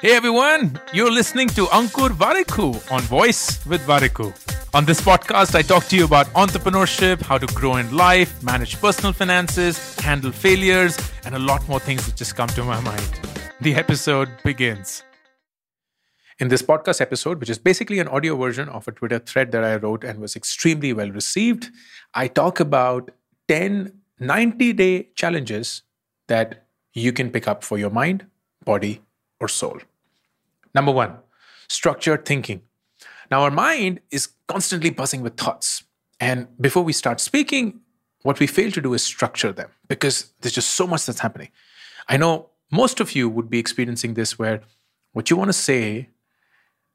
Hey everyone, you're listening to Ankur Warikoo on Voice with Warikoo. On this podcast, I talk to you about entrepreneurship, how to grow in life, manage personal finances, handle failures, and a lot more things that just come to my mind. The episode begins. In this podcast episode, which is basically an audio version of a Twitter thread that I wrote and was extremely well received, I talk about 10 90 day challenges that you can pick up for your mind, body, or soul. Number one, structured thinking. Now, our mind is constantly buzzing with thoughts. And before we start speaking, what we fail to do is structure them because there's just so much that's happening. I know most of you would be experiencing this where what you want to say,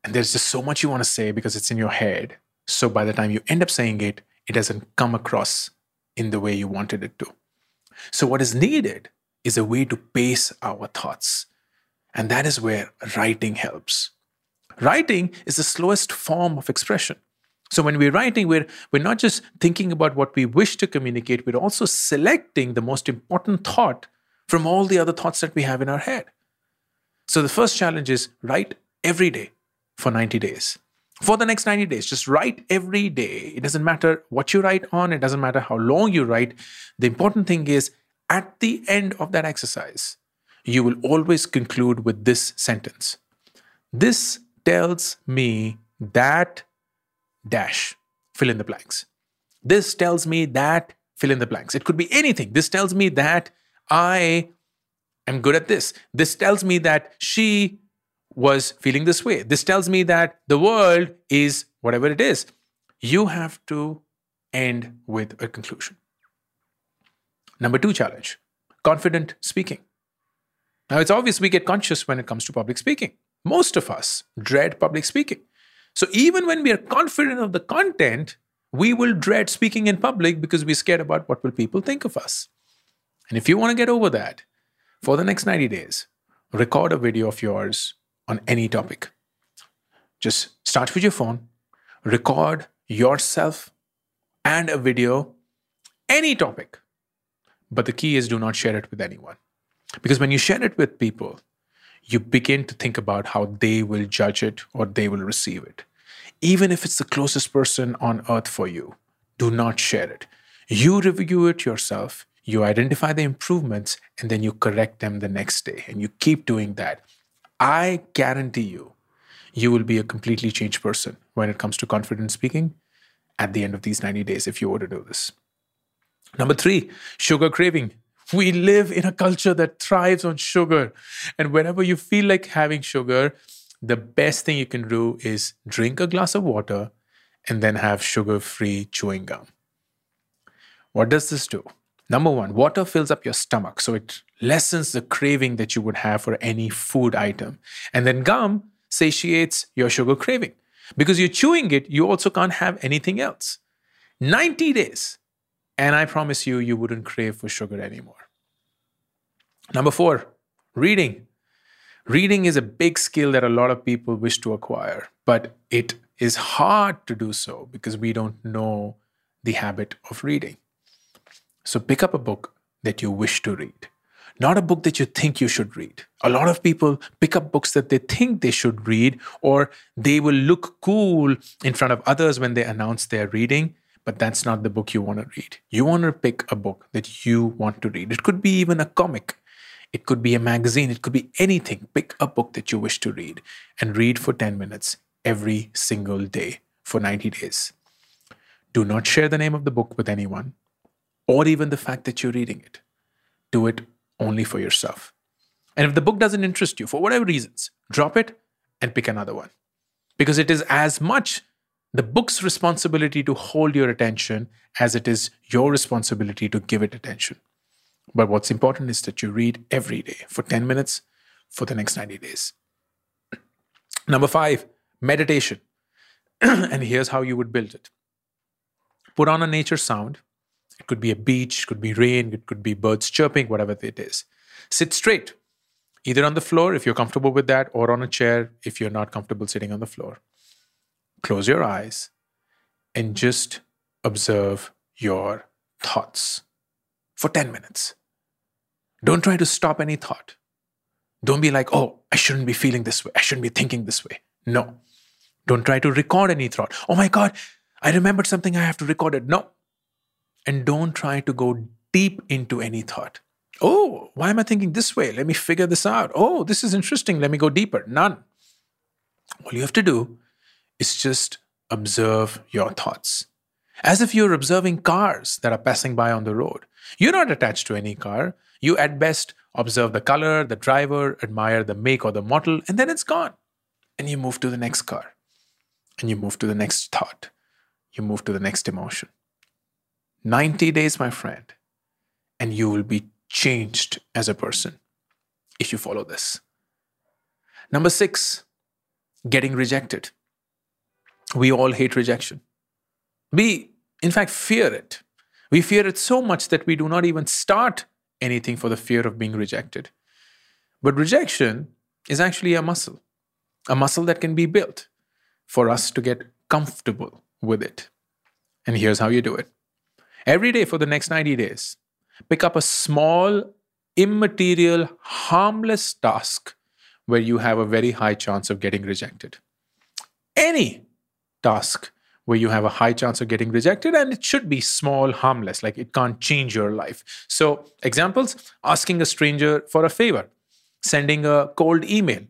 and there's just so much you want to say because it's in your head. So by the time you end up saying it, it doesn't come across in the way you wanted it to. So, what is needed is a way to pace our thoughts. And that is where writing helps. Writing is the slowest form of expression. So when we're writing, we're, we're not just thinking about what we wish to communicate, we're also selecting the most important thought from all the other thoughts that we have in our head. So the first challenge is write every day for 90 days. For the next 90 days, just write every day. It doesn't matter what you write on, it doesn't matter how long you write. The important thing is at the end of that exercise, you will always conclude with this sentence This tells me that dash, fill in the blanks. This tells me that, fill in the blanks. It could be anything. This tells me that I am good at this. This tells me that she was feeling this way. This tells me that the world is whatever it is. You have to end with a conclusion. Number two challenge confident speaking. Now, it's obvious we get conscious when it comes to public speaking. Most of us dread public speaking. So, even when we are confident of the content, we will dread speaking in public because we're scared about what will people think of us. And if you want to get over that, for the next 90 days, record a video of yours on any topic. Just start with your phone, record yourself and a video, any topic. But the key is do not share it with anyone. Because when you share it with people, you begin to think about how they will judge it or they will receive it. Even if it's the closest person on earth for you, do not share it. You review it yourself, you identify the improvements, and then you correct them the next day. And you keep doing that. I guarantee you, you will be a completely changed person when it comes to confident speaking at the end of these 90 days if you were to do this. Number three, sugar craving. We live in a culture that thrives on sugar. And whenever you feel like having sugar, the best thing you can do is drink a glass of water and then have sugar free chewing gum. What does this do? Number one, water fills up your stomach, so it lessens the craving that you would have for any food item. And then gum satiates your sugar craving. Because you're chewing it, you also can't have anything else. 90 days and I promise you, you wouldn't crave for sugar anymore. Number four, reading. Reading is a big skill that a lot of people wish to acquire, but it is hard to do so because we don't know the habit of reading. So pick up a book that you wish to read, not a book that you think you should read. A lot of people pick up books that they think they should read, or they will look cool in front of others when they announce their reading, but that's not the book you want to read. You want to pick a book that you want to read. It could be even a comic, it could be a magazine, it could be anything. Pick a book that you wish to read and read for 10 minutes every single day for 90 days. Do not share the name of the book with anyone or even the fact that you're reading it. Do it only for yourself. And if the book doesn't interest you for whatever reasons, drop it and pick another one. Because it is as much the book's responsibility to hold your attention as it is your responsibility to give it attention. But what's important is that you read every day for 10 minutes for the next 90 days. Number five, meditation. and here's how you would build it put on a nature sound. It could be a beach, it could be rain, it could be birds chirping, whatever it is. Sit straight, either on the floor if you're comfortable with that, or on a chair if you're not comfortable sitting on the floor close your eyes and just observe your thoughts for 10 minutes. Don't try to stop any thought. Don't be like, oh, I shouldn't be feeling this way. I shouldn't be thinking this way. No. Don't try to record any thought. Oh my God, I remembered something. I have to record it. No. And don't try to go deep into any thought. Oh, why am I thinking this way? Let me figure this out. Oh, this is interesting. Let me go deeper. None. All you have to do is just observe your thoughts as if you're observing cars that are passing by on the road. You're not attached to any car. You, at best, observe the color, the driver, admire the make or the model, and then it's gone. And you move to the next car. And you move to the next thought. You move to the next emotion. 90 days, my friend, and you will be changed as a person if you follow this. Number six, getting rejected. We all hate rejection. We, in fact, fear it. We fear it so much that we do not even start anything for the fear of being rejected. But rejection is actually a muscle, a muscle that can be built for us to get comfortable with it. And here's how you do it every day for the next 90 days, pick up a small, immaterial, harmless task where you have a very high chance of getting rejected. Any task where you have a high chance of getting rejected and it should be small harmless like it can't change your life. So examples asking a stranger for a favor sending a cold email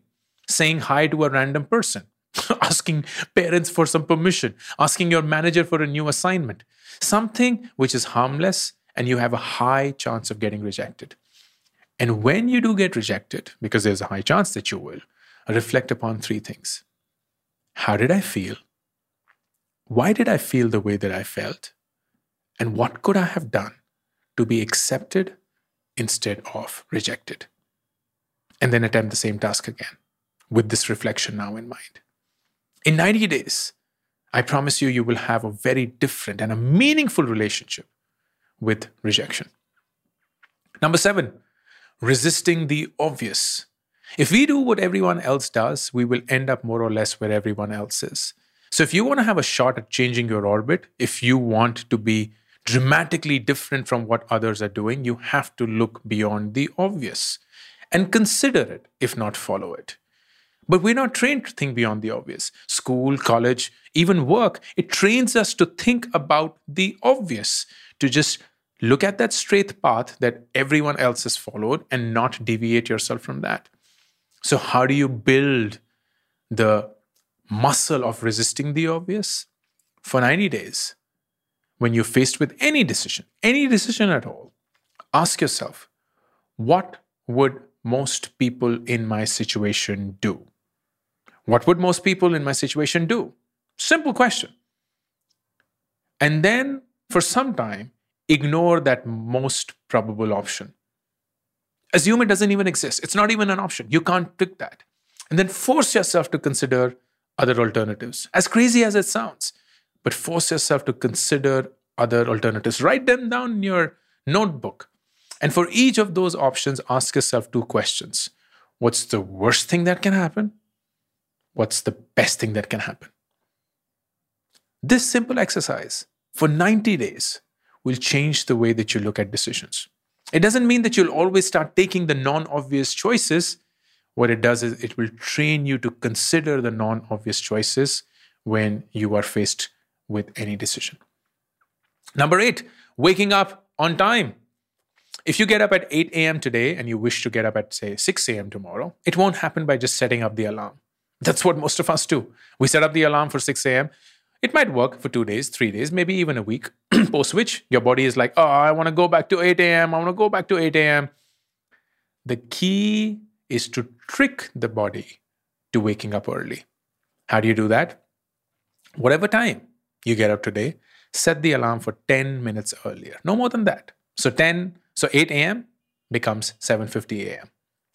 saying hi to a random person asking parents for some permission asking your manager for a new assignment something which is harmless and you have a high chance of getting rejected. And when you do get rejected because there's a high chance that you will reflect upon three things. How did i feel why did I feel the way that I felt? And what could I have done to be accepted instead of rejected? And then attempt the same task again with this reflection now in mind. In 90 days, I promise you, you will have a very different and a meaningful relationship with rejection. Number seven, resisting the obvious. If we do what everyone else does, we will end up more or less where everyone else is. So if you want to have a shot at changing your orbit, if you want to be dramatically different from what others are doing, you have to look beyond the obvious and consider it, if not follow it. But we're not trained to think beyond the obvious. School, college, even work, it trains us to think about the obvious, to just look at that straight path that everyone else has followed and not deviate yourself from that. So, how do you build the muscle of resisting the obvious for 90 days. When you're faced with any decision, any decision at all, ask yourself, what would most people in my situation do? What would most people in my situation do? Simple question. And then for some time, ignore that most probable option. Assume it doesn't even exist. It's not even an option. You can't pick that. And then force yourself to consider other alternatives. As crazy as it sounds, but force yourself to consider other alternatives. Write them down in your notebook. And for each of those options, ask yourself two questions What's the worst thing that can happen? What's the best thing that can happen? This simple exercise for 90 days will change the way that you look at decisions. It doesn't mean that you'll always start taking the non obvious choices, what it does is it will train you to consider the non obvious choices when you are faced with any decision. Number eight, waking up on time. If you get up at 8 a.m. today and you wish to get up at, say, 6 a.m. tomorrow, it won't happen by just setting up the alarm. That's what most of us do. We set up the alarm for 6 a.m. It might work for two days, three days, maybe even a week, post which your body is like, oh, I want to go back to 8 a.m. I want to go back to 8 a.m. The key is to trick the body to waking up early. How do you do that? Whatever time you get up today, set the alarm for 10 minutes earlier. No more than that. So 10, so 8 a.m. becomes 7:50 a.m.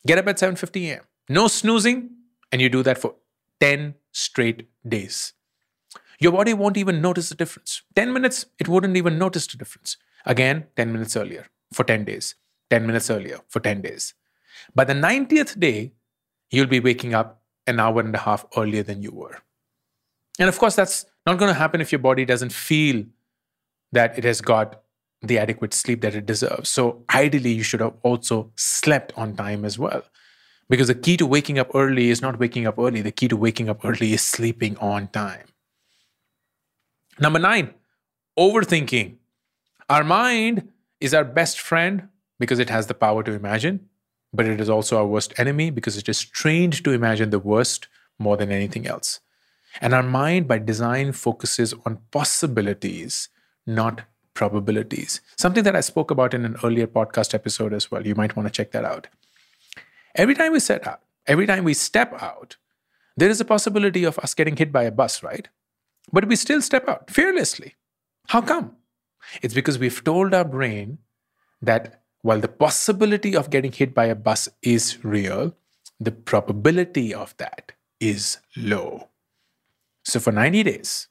Get up at 7:50 a.m. No snoozing, and you do that for 10 straight days. Your body won't even notice the difference. 10 minutes, it wouldn't even notice the difference. Again, 10 minutes earlier for 10 days. 10 minutes earlier for 10 days. By the 90th day, you'll be waking up an hour and a half earlier than you were. And of course, that's not going to happen if your body doesn't feel that it has got the adequate sleep that it deserves. So, ideally, you should have also slept on time as well. Because the key to waking up early is not waking up early. The key to waking up early is sleeping on time. Number nine, overthinking. Our mind is our best friend because it has the power to imagine, but it is also our worst enemy because it is trained to imagine the worst more than anything else. And our mind, by design, focuses on possibilities, not probabilities. Something that I spoke about in an earlier podcast episode as well. You might want to check that out. Every time we set out, every time we step out, there is a possibility of us getting hit by a bus, right? But we still step out fearlessly. How come? It's because we've told our brain that while the possibility of getting hit by a bus is real, the probability of that is low. So for 90 days,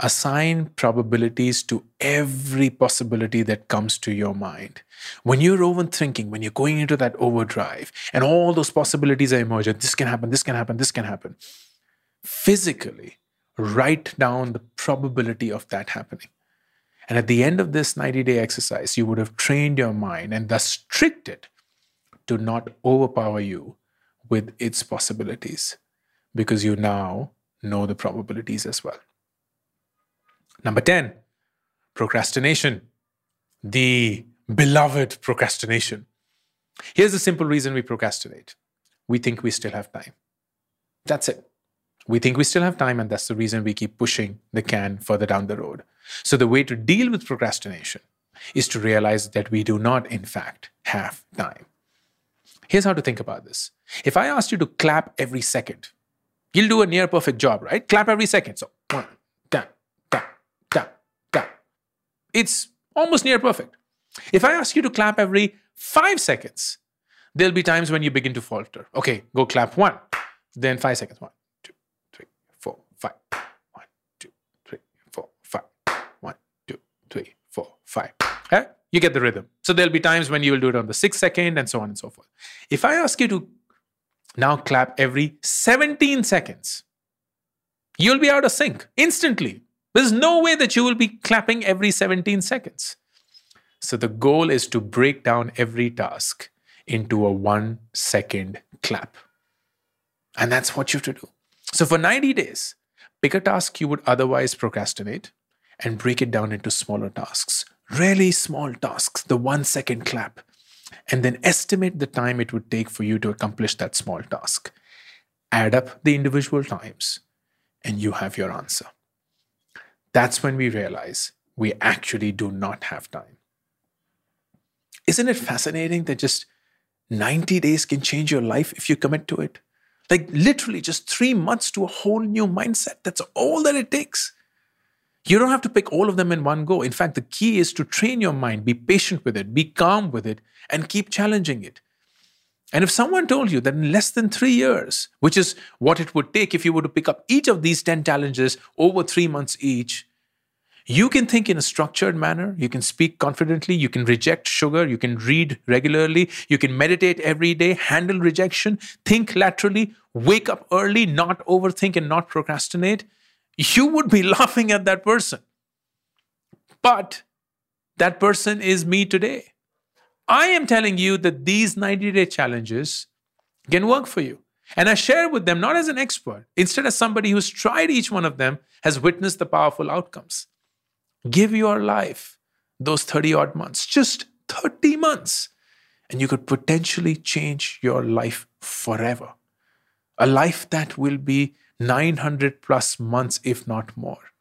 assign probabilities to every possibility that comes to your mind. When you're overthinking, when you're going into that overdrive, and all those possibilities are emerging this can happen, this can happen, this can happen. Physically, write down the probability of that happening. And at the end of this 90 day exercise, you would have trained your mind and thus tricked it to not overpower you with its possibilities because you now know the probabilities as well. Number 10, procrastination. The beloved procrastination. Here's the simple reason we procrastinate we think we still have time. That's it. We think we still have time, and that's the reason we keep pushing the can further down the road. So, the way to deal with procrastination is to realize that we do not, in fact, have time. Here's how to think about this. If I asked you to clap every second, you'll do a near perfect job, right? Clap every second. So, one, tap, tap, tap, tap. It's almost near perfect. If I ask you to clap every five seconds, there'll be times when you begin to falter. Okay, go clap one, then five seconds. One, two, three, four, five. One, two, three, four, five. One, two, three, four, five. Okay? You get the rhythm. So there'll be times when you will do it on the sixth second and so on and so forth. If I ask you to now clap every 17 seconds, you'll be out of sync instantly. There's no way that you will be clapping every 17 seconds. So the goal is to break down every task into a one second clap. And that's what you have to do. So for 90 days, pick a task you would otherwise procrastinate and break it down into smaller tasks, really small tasks, the one second clap, and then estimate the time it would take for you to accomplish that small task. Add up the individual times, and you have your answer. That's when we realize we actually do not have time. Isn't it fascinating that just 90 days can change your life if you commit to it? Like literally just three months to a whole new mindset. That's all that it takes. You don't have to pick all of them in one go. In fact, the key is to train your mind, be patient with it, be calm with it, and keep challenging it. And if someone told you that in less than three years, which is what it would take if you were to pick up each of these 10 challenges over three months each, you can think in a structured manner. You can speak confidently. You can reject sugar. You can read regularly. You can meditate every day, handle rejection, think laterally, wake up early, not overthink and not procrastinate. You would be laughing at that person. But that person is me today. I am telling you that these 90 day challenges can work for you. And I share with them not as an expert, instead, as somebody who's tried each one of them, has witnessed the powerful outcomes. Give your life those 30 odd months, just 30 months, and you could potentially change your life forever. A life that will be 900 plus months, if not more.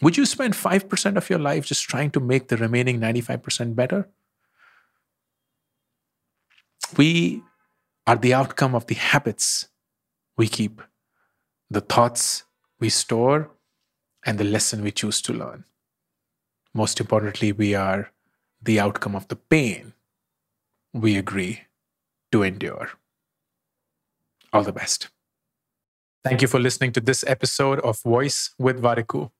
Would you spend 5% of your life just trying to make the remaining 95% better? We are the outcome of the habits we keep, the thoughts we store, and the lesson we choose to learn. Most importantly, we are the outcome of the pain we agree to endure. All the best. Thank you for listening to this episode of Voice with Warikoo.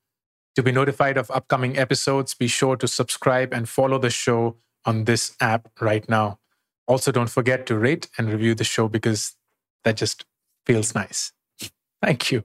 To be notified of upcoming episodes, be sure to subscribe and follow the show on this app right now. Also, don't forget to rate and review the show because that just feels nice. Thank you.